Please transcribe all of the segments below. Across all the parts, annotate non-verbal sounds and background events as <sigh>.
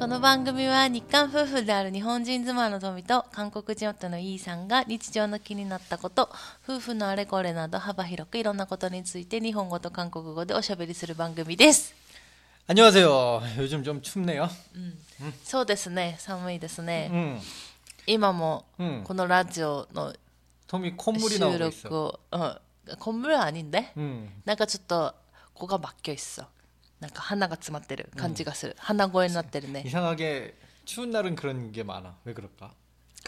この番組は日韓夫婦である日本人妻の富と韓国人夫のイーさんが日常の気になったこと夫婦のあれこれなど幅広くいろんなことについて日本語と韓国語でおしゃべりする番組です 안녕하세요. 요즘 좀 춥네요. そうですね寒いですね、 음, 今も 음. このラジオの 톰이 콧물이 収 나오고 録 있어. を、うん、건물 아닌데 음, なんかちょっとここが막혀 있어 なんか鼻が詰まってる感じがする、鼻声になってるね 이상하게 추운 날은 그런 게 많아. 왜 그럴까? 아,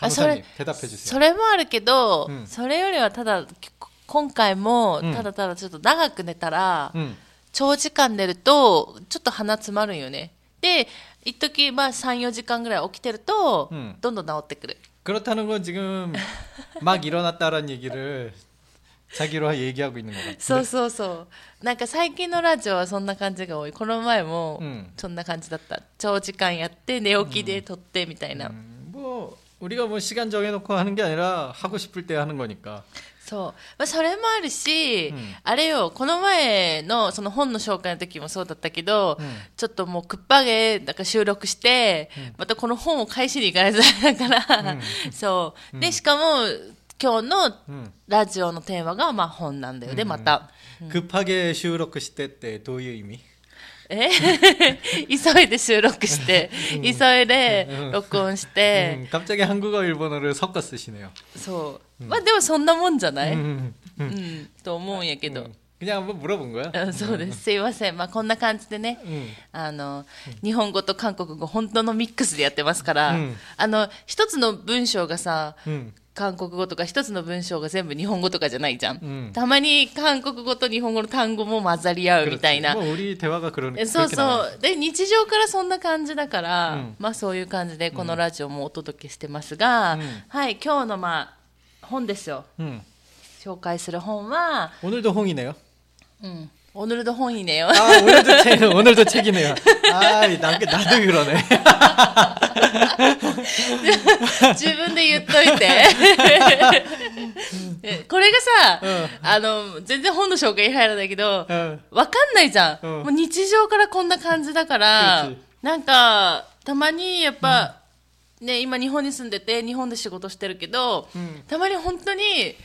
간호사님 저래- 대답해 주세요. それもあるけど、うんそれよりはただ今回もうんただただちょっと長く寝たら、 음, 長時間寝るとちょっと鼻詰まるんよねで一時まあ34時間ぐらい起きてると、うんどんどん治ってくる 그렇다는 건 지금 막 일어났다라는 얘기를 자기로 얘기하고 있는 것 같아. そうそうそうなんか最近のラジオはそんな感じが多いこの前もうんそんな感じだった長時間やって寝起きで撮ってみたいな、 음, 뭐 우리가 뭐 시간 정해놓고 하는 게 아니라 하고 싶을 때 하는 거니까. そう。まあ、それもあるし、うんあれよ、この前のその本の紹介の時もそうだったけど、うんちょっともうくっぱげ、なんか収録して、またこの本を返しに行かないとダメだから、そう。で、しかも、 今日の 음. ラジオのテーマが、まあ本なんだよね、また。 급하게収録 してってどういう意味?え<laughs> 急いで収録して、急いで録音して、 음, 갑자기 한국어 일본어를 섞어 쓰시네요. そう。まあでもそんなもんじゃない、 음, うん、と思うんやけど。 음. 그냥 한번 물어본 거야. うんそうです。すいません。まあこんな感じでね。 음. あの、日本語と韓国語本当のミックスでやってますから、うんあの、一つの文章がさ、 음. 韓国語とか一つの文章が全部日本語とかじゃないじゃん。うんたまに韓国語と日本語の単語も混ざり合うみたいな。 뭐 우리 대화가 그런 えそう 그렇게 そ 나와요. う。で、日常からそんな感じだから、うんまあそういう感じでこのラジオもお届けしてますが、うんはい、今日のまあ、本ですよ。 음. 紹介する本は、 오늘도 홍이네요. うん、 オヌルド本いねよ。 아 오늘도 책 오늘도 책이네요. 아 나도 나도 그러네. 自分で言っといて。えこれがさ、うんあの、全然本の紹介に入らないけど、 어. わかんないじゃん,、うんもう日常からこんな感じだからそう、なんか、たまにやっぱ、ね、今日本に住んでて、日本で仕事してるけど、んたまに本当に、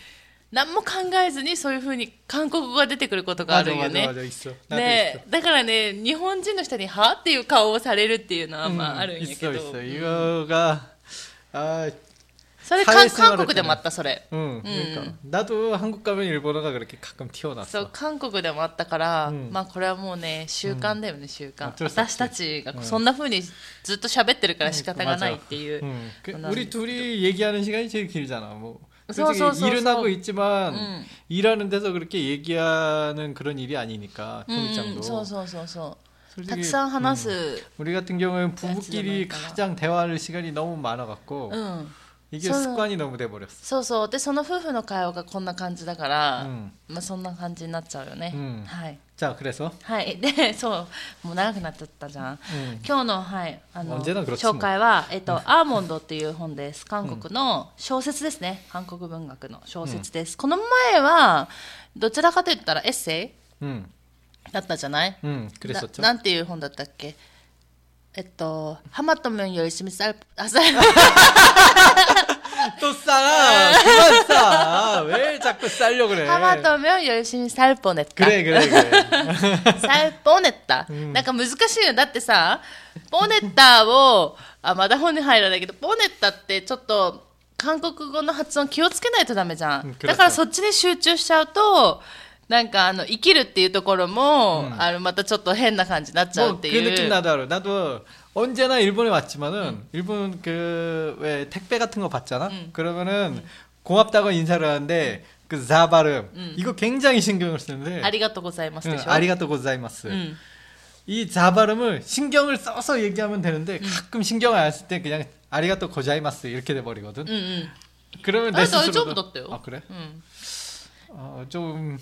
何も考えずにそういうふうに韓国語が出てくることがあ 맞아 るよ 맞아 ね。 맞아 있어. 나도 ねだからね、日本人の人に、はっていう顔をされるっていうのは、 있어. まあ、あるんやけ 있어 ど。 있어. 이거가 아 それ、韓サイズは韓国でもあった、それ。 응. 그러니까 나도 한국 가면 일본어가 그렇게 가끔 そう 튀어나왔어. 韓国でもあったから、うんまあこれはもうね習慣だよね、習慣あそうそう私たちがそんな風にずっと喋ってるから仕方がないっていう、 응. 그, 난- 우리 둘이 얘기하는 시간이 제일 길잖아. 뭐 소, 솔직히 소, 소, 일은 소. 하고 있지만 응. 일하는 데서 그렇게 얘기하는 그런 일이 아니니까 うんうん 토미짱도 そうそうそうそうた 솔직히 くさん話 음, す、 우리 같은 경우는 그렇지 부부끼리 않을까요? 가장 대화할 시간이 너무 많아갖고 うん、 이게 저는- 습관이 너무 돼버렸어. そうそうでその夫婦の会話がこんな感じだから、うんまあそんな感じになっちゃうよね、うんはい 자 그래서 はいでそ<laughs> うもう長くなっちゃったじゃん、 음, 今日の,、はい、あの 언제나 그렇지 뭐 紹介は、えっとアーモンドっていう本です韓国の小説ですね、韓国文学の小説です、この前はどちらかといったらエッセ 음, イだったじゃない 음, 그랬었죠. ななんていう本だったっけえっと「ハマと面より<laughs> しみさあさ 또 싸! 그만 싸! 왜 자꾸 싸려고 그래? ハマと面よりしみさるぽねった」 그래 그래 그래. <laughs> サルポネッタ、なんか難しいよだってさポネッタをあまだ本に入らないけどポネッタってちょっと韓国語の発音気をつけないとダメじゃん、うんだからそっちに集中しちゃうとなんかあの生きるっていうところも、あのまたちょっと変な感じになっちゃうっ 뭐 て 그 いう、 느낌 나도 알아. 나도 언제나 일본에 왔지만은 일본 그 왜 택배 같은 거 받잖아. 그러면은 고맙다고 인사를 하는데 그 자 발음 음. 이거 굉장히 신경을 쓰는데 아리가또 고자이마스 응, 아리가또 고자이마스 음. 이자 발음을 신경을 써서 얘기하면 되는데 음. 가끔 신경을 안쓸 때 그냥 아리가또 고자이마스 이렇게 돼버리거든 음, 음. 그러면 아, 내 아, 스스로도 아 그래? 어, 좀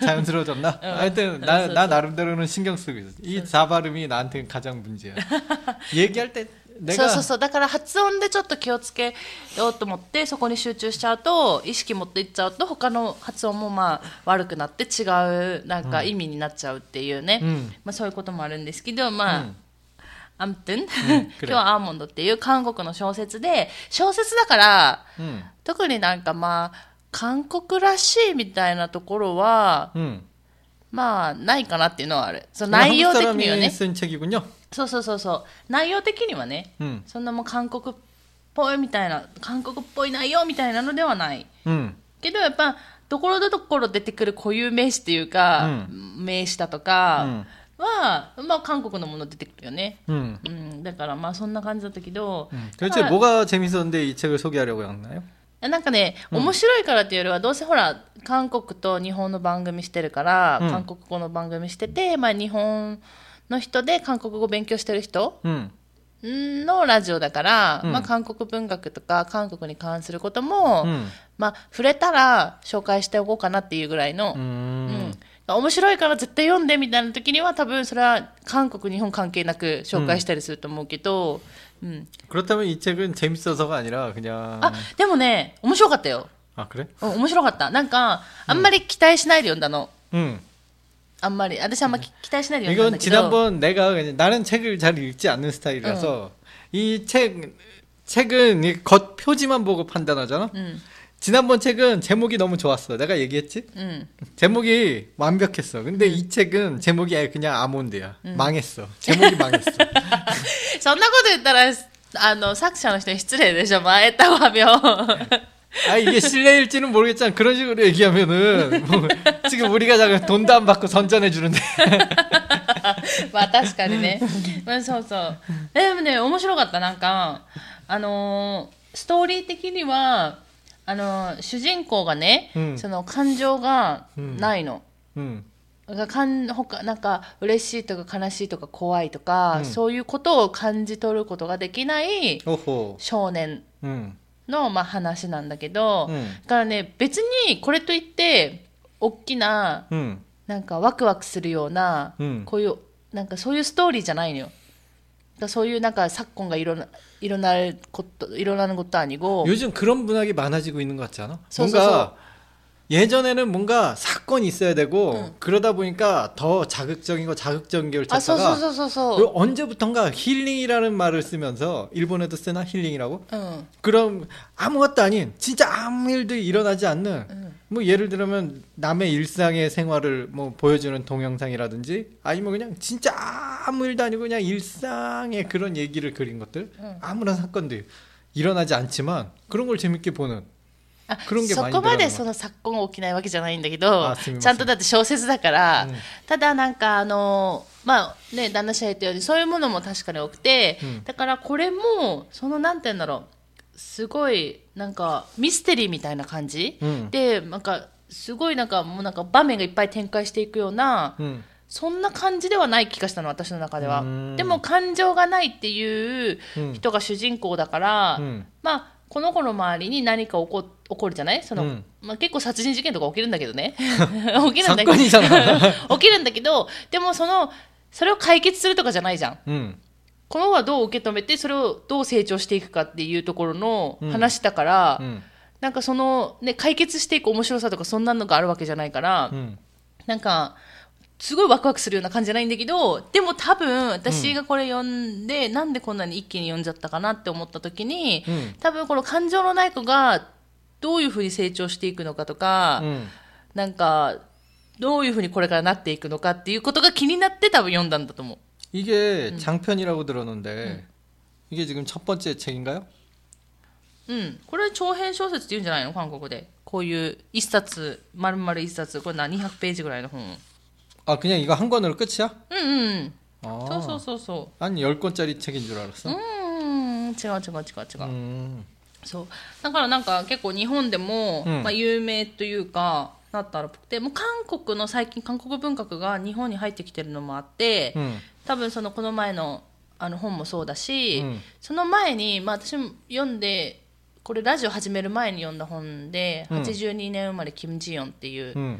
자연스러워졌나? 응, <laughs> 어, 하여튼 나, 나 나름대로는 신경 쓰고 있어. 이자 발음이 나한테는 가장 문제야. <laughs> 얘기할 때 そうそうそうだから発音でちょっと気をつけようと思ってそこに集中しちゃうと意識持っていっちゃうと他の発音もまあ悪くなって違うなんか意味になっちゃうっていうね、うん、まあ、そういうこともあるんですけどまあ、うん。アムトン、ん、<laughs> 今日はアーモンドっていう韓国の小説で小説だから、うん、特になんかまあ韓国らしいみたいなところは、うん、まあないかなっていうのはある。その内容的にはね。쓴 책이군요. そうそうそうそう。内容的にはね、 음. そんなもう韓国っぽいみたいな、韓国っぽい内容みたいなのではない。 음. けどやっぱ、ところどころ出てくる固有名詞っていうか、名詞だとかは、まあ韓国のもの出てくるよね。 음. うん、だからまあそんな感じだったけど、 도대체 뭐가 재밌었는데 이 책을 소개하려고 했나요? なんかね、面白いからっていうよりは、どうせほら、韓国と日本の番組してるから、うん韓国語の番組してて、まあ日本 の人で韓国語勉強してる人 음. のラジオだから、うんまあ韓国文学とか韓国に関することも、 음. まあ触れたら紹介しておこうかなっていうぐらいの、 음. うん面白いから絶対読んでみたいな時には多分それは韓国日本関係なく紹介したりすると思うけど、うん、 그렇다면 이 책은 재밌어서가 아니라 그냥 あでもね面白かったよ、 아 그래? うん、面白かったなんかあんまり期待しないで読んだの、 음. あんまり私あんまり期待しないで読んだん 이건 だけど 지난번 내가 그냥 나는 책을 잘 읽지 않는 스타일이라서 이 책 책은 이 겉 표지만 보고 판단하잖아. うん、 지난번 책은 제목이 너무 좋았어. 내가 얘기했지? うん、 제목이 완벽했어. 근데 이 책은 제목이 아예 그냥 아몬드야. 망했어. 제목이 망했어. <laughs> そんなこと言ったらあの作者の人に失礼でしょ前たわみょ <laughs> 아 이게 실례일지는 모르겠지만 그런 식으로 얘기하면은 뭐 지금 우리가 잠깐 돈도 안 받고 선전해 주는데 まあ確かにね。まあそうそう。えでもね、面白かった。なんか、あのーストーリー的には、あのー主人公がね、うんその感情がないの。 음. がかん他なんか嬉しいとか悲しいとか怖いとか、うんそういうことを感じ取ることができない 오호. 少年 음. の、まあ、話なんだけど、うんだからね別にこれといって大きな 음. なんかワクワクするような、うんこういうなんかそういうストーリーじゃないのよ。だからそういうなんか昨今がいろんな일어날 것도 일어나는 것도 아니고 요즘 그런 문학이 많아지고 있는 것 같지 않아? 서, 뭔가 예전에는 뭔가 사건이 있어야 되고 응. 그러다 보니까 더 자극적인 거 자극적인 걸 찾다가 아, 그리고 언제부턴가 힐링이라는 말을 쓰면서 일본에도 쓰나 힐링이라고? 응. 그럼 아무것도 아닌 진짜 아무 일도 일어나지 않는 응. 뭐 예를 들면 남의 일상의 생활을 뭐 보여주는 동영상이라든지 아니면 그냥 진짜 아무 일도 아니고 그냥 일상의 그런 얘기를 그린 것들 아무런 사건들 일어나지 않지만 그런 걸 재밌게 보는 そこまでその昨今起きないわけじゃないんだけどちゃんとだって小説だから、うん、ただなんかあのまあね旦那氏が言ったようにそういうものも確かに多くて、うん、だからこれもそのなんて言うんだろうすごいなんかミステリーみたいな感じ、うん、でなんかすごいなんかもうなんか場面がいっぱい展開していくような、そんな感じではない気がしたの私の中では。でも感情がないっていう人が主人公だから、まあこの子の周りに何か起こ起こるじゃない？その、うん、まあ、結構殺人事件とか起きるんだけどね。<laughs> 起きるんだけど。<laughs> 起きるんだけどでもそのそれを解決するとかじゃないじゃん、うん、この子はどう受け止めてそれをどう成長していくかっていうところの話だから、うん、なんかその、ね、解決していく面白さとかそんなのがあるわけじゃないから、うん、なんか。すごいワクワクするような感じじゃないんだけど、でも多分私がこれ読んで、なんでこんなに一気に読んじゃったかなって思った時に、うん多分この感情のない子がどういうふうに成長していくのかとか、 음. なんか、どういうふうにこれからなっていくのかっていうことが気になって多分読んだんだと思う。 이게 장편이라고 들었는데 이게 지금 첫 번째 책인가요? うん。これ長編小説って言うんじゃないの韓国で。こういう一冊、丸々一冊、これ何200ページぐらいの本。 아 그냥 이거 한 권으로 끝이야? うんうん。 아. そうそうそうそ 한 10권짜리 책인 줄 う。う 알았어. ーん、違う違う違う違う。 음. そうだからなんか結構日本でも、うんまあ、有名というかなったらっぽくてもう韓国の最近韓国文学が日本に入ってきてるのもあって、 음. 多分そのこの前のあの本もそうだし、うんその前に、まあ、私も読んでこれラジオ始める前に読んだ本で、うん82年生まれキム・ジヨンっていう、 음.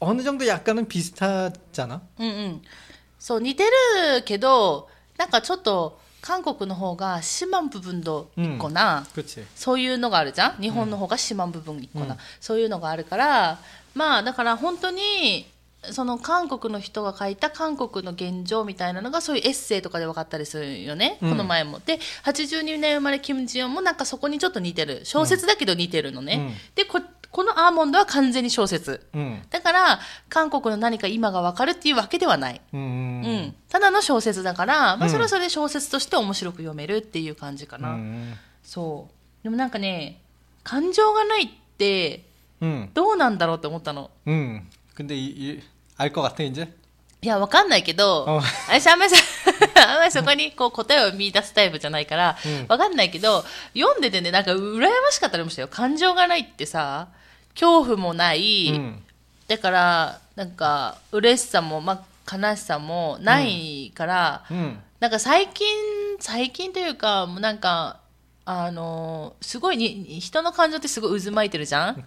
어느 정도 약간은 비슷하잖아. うんうん、そう似てるけどなんかちょっと韓国の方が島部分と一個な、 그렇지. そういうのがあるじゃん日本の方が島部分一個な、うんそういうのがあるからまあだから本当にその韓国の人が書いた韓国の現状みたいなのがそういうエッセイとかで分かったりするよね、うんこの前もで82年生まれキム・ジヨンもなんかそこにちょっと似てる小説だけど似てるのね、うんでこ このアーモンドは完全に小説 응. だから韓国の何か今が分かるっていうわけではない、 음. うん、ただの小説だから、まあ、うんそれはそれで小説として面白く読めるっていう感じかな、 음. そうでもなんかね感情がないって 음. どうなんだろうって思ったの 음. 근데 이, 알 것 같아 이제. いやわかんないけどお私あんまりさあんまりそこにこう答えを見出すタイプじゃないからうんわかんないけど読んでてねなんか羨ましかったりもしたよ感情がないってさ 恐怖もない、うん、だからなんか嬉しさも、まあ、悲しさもないから、うん、なんか最近最近というかもうなんかあのすごいに人の感情ってすごい渦巻いてるじゃん？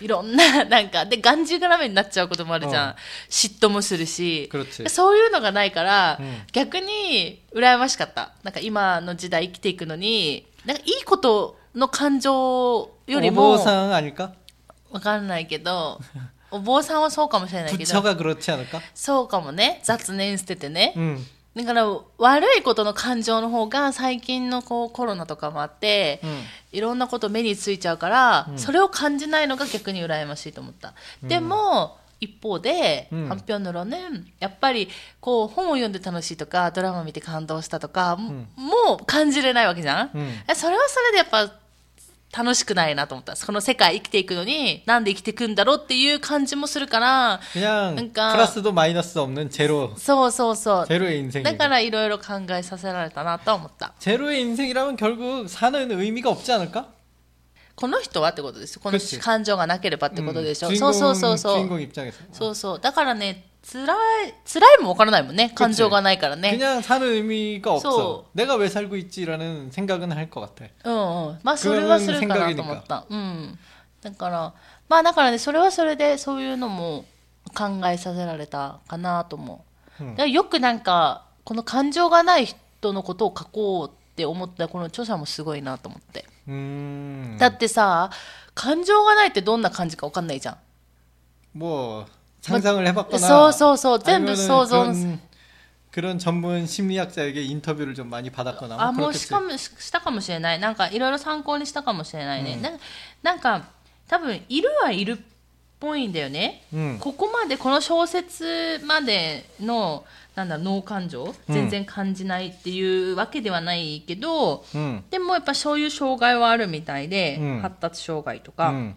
いろんな <laughs> なんかでがんじがらめになっちゃうこともあるじゃん、うん、嫉妬もするし。そういうのがないから、うん、逆に羨ましかった。なんか今の時代生きていくのになんかいいことの感情よりもお坊さんあか？わかんないけど<laughs> お坊さんはそうかもしれないけど 부처가 그렇지 않을까? そうかもね雑念捨ててね、 음. だから悪いことの感情の方が最近のこうコロナとかもあって、 음. いろんなこと目についちゃうから、うんそれを感じないのが逆に羨ましいと思った、でも一方で、うんハンピョンのロねやっぱりこう本を読んで楽しいとかドラマ見て感動したとか、ももう感じれないわけじゃん、 음. えそれはそれでやっぱ 楽しくないなと思ったこの世界生きていくのになんで生きていくんだろうっていう感じもするから 그냥 그러니까- 플러스도 마이너스도 없는 제로 そうそうそう 제로의 인생이 だからいろいろ考えさせられたなと思った 제로의 인생이라면 결국 사는 의미가 없지 않을까? この人はってことですよこの 그치 感情がなければってことでしょ、 음, そうそう 주인공, そうそう 주인공 입장에서 そうそうだからね 辛い辛いもわからないもんね感情がないからね 그냥 사는 의미가 없어. 소. 내가 왜 살고 있지라는 생각은 할 것 같아. うんうんまあそれはするかなと思ったうんだからまあだからねそれはそれでそういうのも考えさせられたかなと思う、うんだからよくなんかこの感情がない人のことを書こうって思ったこの著者もすごいなと思って、 음. だってさ感情がないってどんな感じかわかんないじゃん 뭐 상상을 해봤거나 そうそうそう全部 아니면은 想像 그런, 그런 전문 심리학자에게 인터뷰를 좀 많이 받았거나 뭐 あもう 그렇겠지. しかもししたかもしれないなんかいろいろ参考にしたかもしれないね、ななんか多分いるはいるっぽいんだよね、 음. ここまでこの小説までのなんだ脳感情全然感じないっていうわけではないけど、 음. でもやっぱそういう障害はあるみたいで、うん発達障害とか、 음.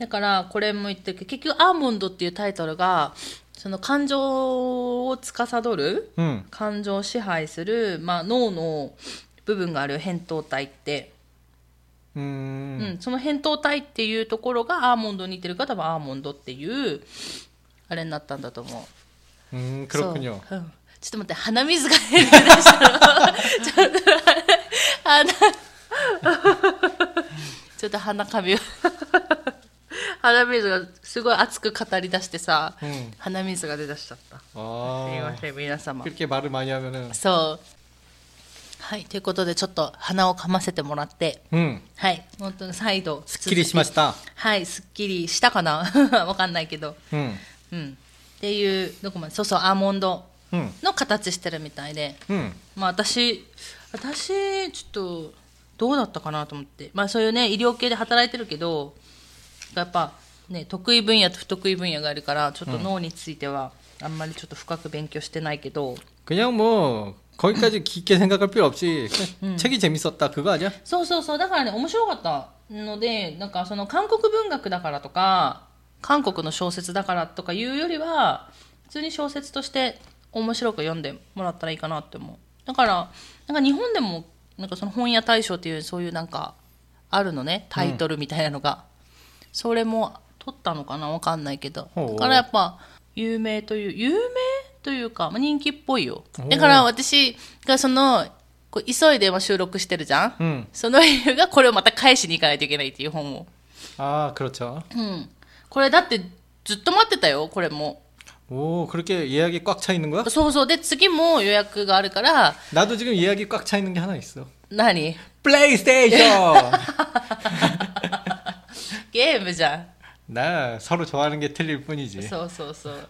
だからこれも言ってるけど結局「アーモンド」っていうタイトルがその感情を司る、うん、感情を支配する、まあ、脳の部分がある扁桃体って。うん、うん、その扁桃体っていうところがアーモンドに似てるから多分アーモンドっていうあれになったんだと思う。うん、う。ん、ちょっと待って鼻水が出てらゃちょっと鼻 <laughs> ちょっと鼻かみを。鼻水がすごい熱く語り出してさ、うん、鼻水が出だしちゃった。すいません皆様。そう。はいということでちょっと鼻をかませてもらって、うん、はい本当に再度すっきりしました。はいすっきりしたかな？<laughs> わかんないけど、うん、うん、っていうどこまでそうそうアーモンドの形してるみたいで、まあ私私ちょっとどうだったかなと思って。まあそういうね医療系で働いてるけどやっぱね得意分野と不得意分野があるからちょっと脳についてはあんまりちょっと深く勉強してないけど、 그냥 뭐 거기까지 깊게 생각할 필요 없이 그냥 책이 재밌었다 그거 아니야? そうそうそうだからね面白かったのでなんかその韓国文学だからとか韓国の小説だからとかいうよりは普通に小説として面白く読んでもらったらいいかなって思うだからなんか日本でも なんかその本屋大賞っていうそういうなんかあるのねタイトルみたいなのが、 それも取ったのかなわかんないけどほうだからやっぱ有名という有名というか、まあ、人気っぽいよおーだから私がそのこう急いでま収録してるじゃん、うんその理由がこれをまた返しに行かないといけないっていう本を 아 그렇죠. うんこれだってずっと待ってたよこれも 오 그렇게 예약이 꽉 차 있는 거야? そうそうで次も予約があるから 나도 지금 예약이 꽉 차 있는 게 하나 있어. 何 플레이스테이션. <laughs> ゲームじゃん 나 서로 좋아하는 게 틀릴 뿐이지. そうそうそう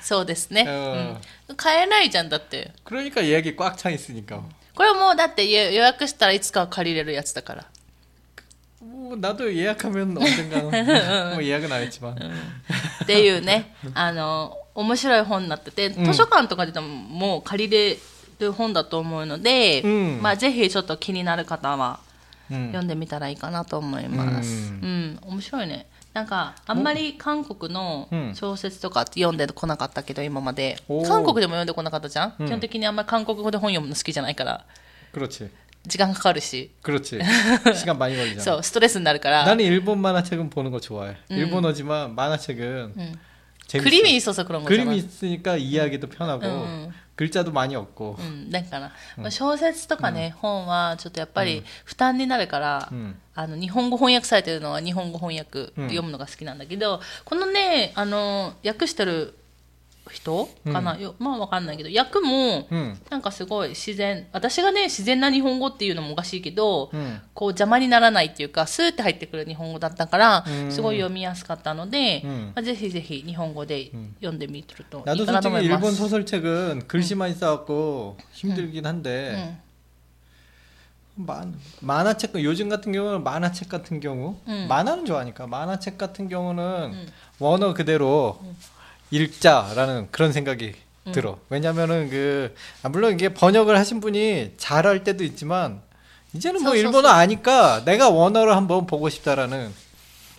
そうですね、うんうん、買えないじゃんだって 그러니까 예약이 꽉 차 있으니까. これはもうだって予予約したらいつかは借りれるやつだから 뭐 나도 예약하면 언젠가는 뭐 예약은 안 했지만. っていうねあの面白い本になってて図書館とかでももう借りれる本だと思うので、うんまあ、ぜひちょっと気になる方は 음. 読んでみたらいいかなと思います。ううん、面白いね。なんかあんまり韓国のうん小説とかって読んでこなかったけど今までおー韓国でも読んでこなかったじゃん、うん基本的にあんまり韓国語で本読むの好きじゃないから 그렇지. 時間かかるし <laughs> 그렇지. 시간 많이 걸리잖아. そうストレスになるから 나는 일본 만화책은 보는 거 좋아해. 일본어지만 만화책은 음. 재밌어. 그림이 있어서 그런 거잖아 그림이 있으니까 이해하기도 편하고 음. 글자도 많이 없고. うん、だから、まあ、小説とかね、本はちょっとやっぱり負担になるから、 음. あの日本語翻訳されてるのは日本語翻訳うん読むのが好きなんだけど、このねあの訳してる 人かな、よまあわかんないけど訳も 음. なんかすごい自然私がね自然な日本語っていうのもおかしいけど、 음. こう邪魔にならないっていうかスーって入ってくる日本語だったから、うんすごい読みやすかったので、うんまあ、ぜひぜひ日本語で読んでみるとい 나도 いかなと思 솔직히 いま 일본 す。 소설책은 글씨만 있어갖고 힘들긴 한데 うん 만, 만화책 요즘 같은 경우는 만화책 같은 경우 음. 만화는 좋아하니까 만화책 같은 경우는 원어 그대로 읽자라는 그런 생각이 들어. 왜냐면은 그 아, 물론 이게 번역을 하신 분이 잘할 때도 있지만 이제는 뭐 서, 서, 일본어 서. 아니까 내가 원어를 한번 보고 싶다라는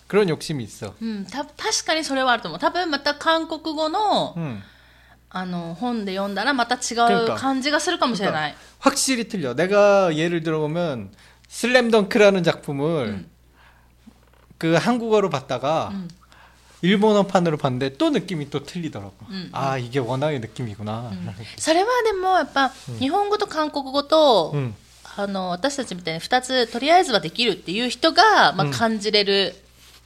그런 욕심이 있어. うん、た確かにそれはあると思う。多分また韓国語の 음. あの本で読んだらまた違うなんか感じがするかもしれない。 확실히 틀려. 내가 예를 들어보면 슬램덩크라는 작품을 그 한국어로 봤다가 음. 일본어판으로 봤는데 또 느낌이 또 틀리더라고. 음, 아 이게 원어의 느낌이구나. それはでもやっぱ日本語と韓国語と、 음. あの私たちみたいに2つとりあえずはできるっていう人が、まあ、うん感じれる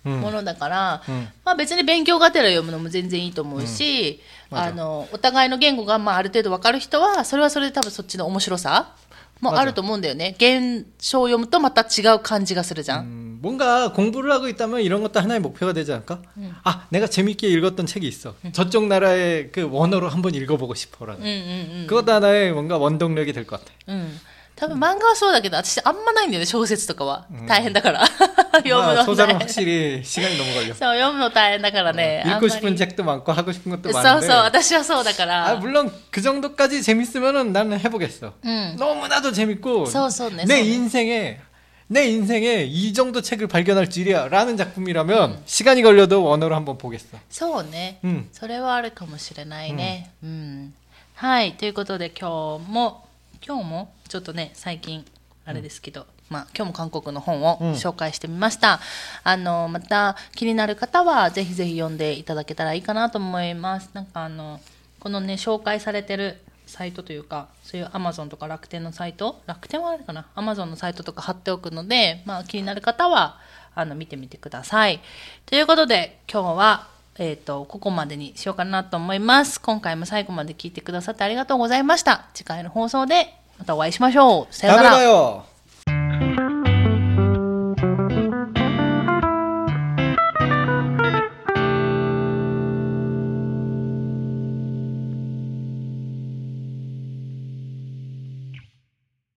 음. ものだから、うんまあ、別に勉強がてら読むのも全然いいと思うし、うん맞아 あのお互いの言語が、まあ、ある程度分かる人はそれはそれで多分そっちの面白さもあると思うんだよね現象を読むとまた違う感じがするじゃん、 음, 뭔가 공부를 하고 있다면 이런 것도 하나의 목표가 되지 않을까? 아, 내가 재밌게 읽었던 책이 있어. 저쪽 나라의 그 원어로 한번 읽어보고 싶어라는. うんうんうん 그것도 하나의 뭔가 원동력이 될 것 같아. うん。多分漫画はそうだけど、私あんまないんだよね、小説とかは。大変だから。読む 아, の 소설은 大変。 확실히 시간이 너무 걸려. そう、読むの大変だからね。あん 읽고 まり 싶은 책도 많고 하고 싶은 것도 そう 많은데. そう、私はそうだか 아, ら。 물론 그 정도까지 재밌으면은 나는 해보겠어. うん。 너무나도 재밌고そうそうね。 내 そうね 인생에 내 인생에 이 정도 책을 발견할 줄이야라는 작품이라면 시간이 걸려도 원어로 한번 보겠어. そうね。 음. それはあるかもしれないね。うん。はい。ということで今日も、今日もちょっとね、最近、あれですけど、まあ今日も韓国の本をうん紹介してみました。あの、また気になる方はぜひぜひ読んでいただけたらいいかなと思います。なんかあの、このね、紹介されてる サイトというかそういうアマゾンとか楽天のサイト楽天はあるかなアマゾンのサイトとか貼っておくので、まあ、気になる方はあの見てみてください。ということで今日はえっ、ー、とここまでにしようかなと思います。今回も最後まで聞いてくださってありがとうございました。次回の放送でまたお会いしましょう。さようなら。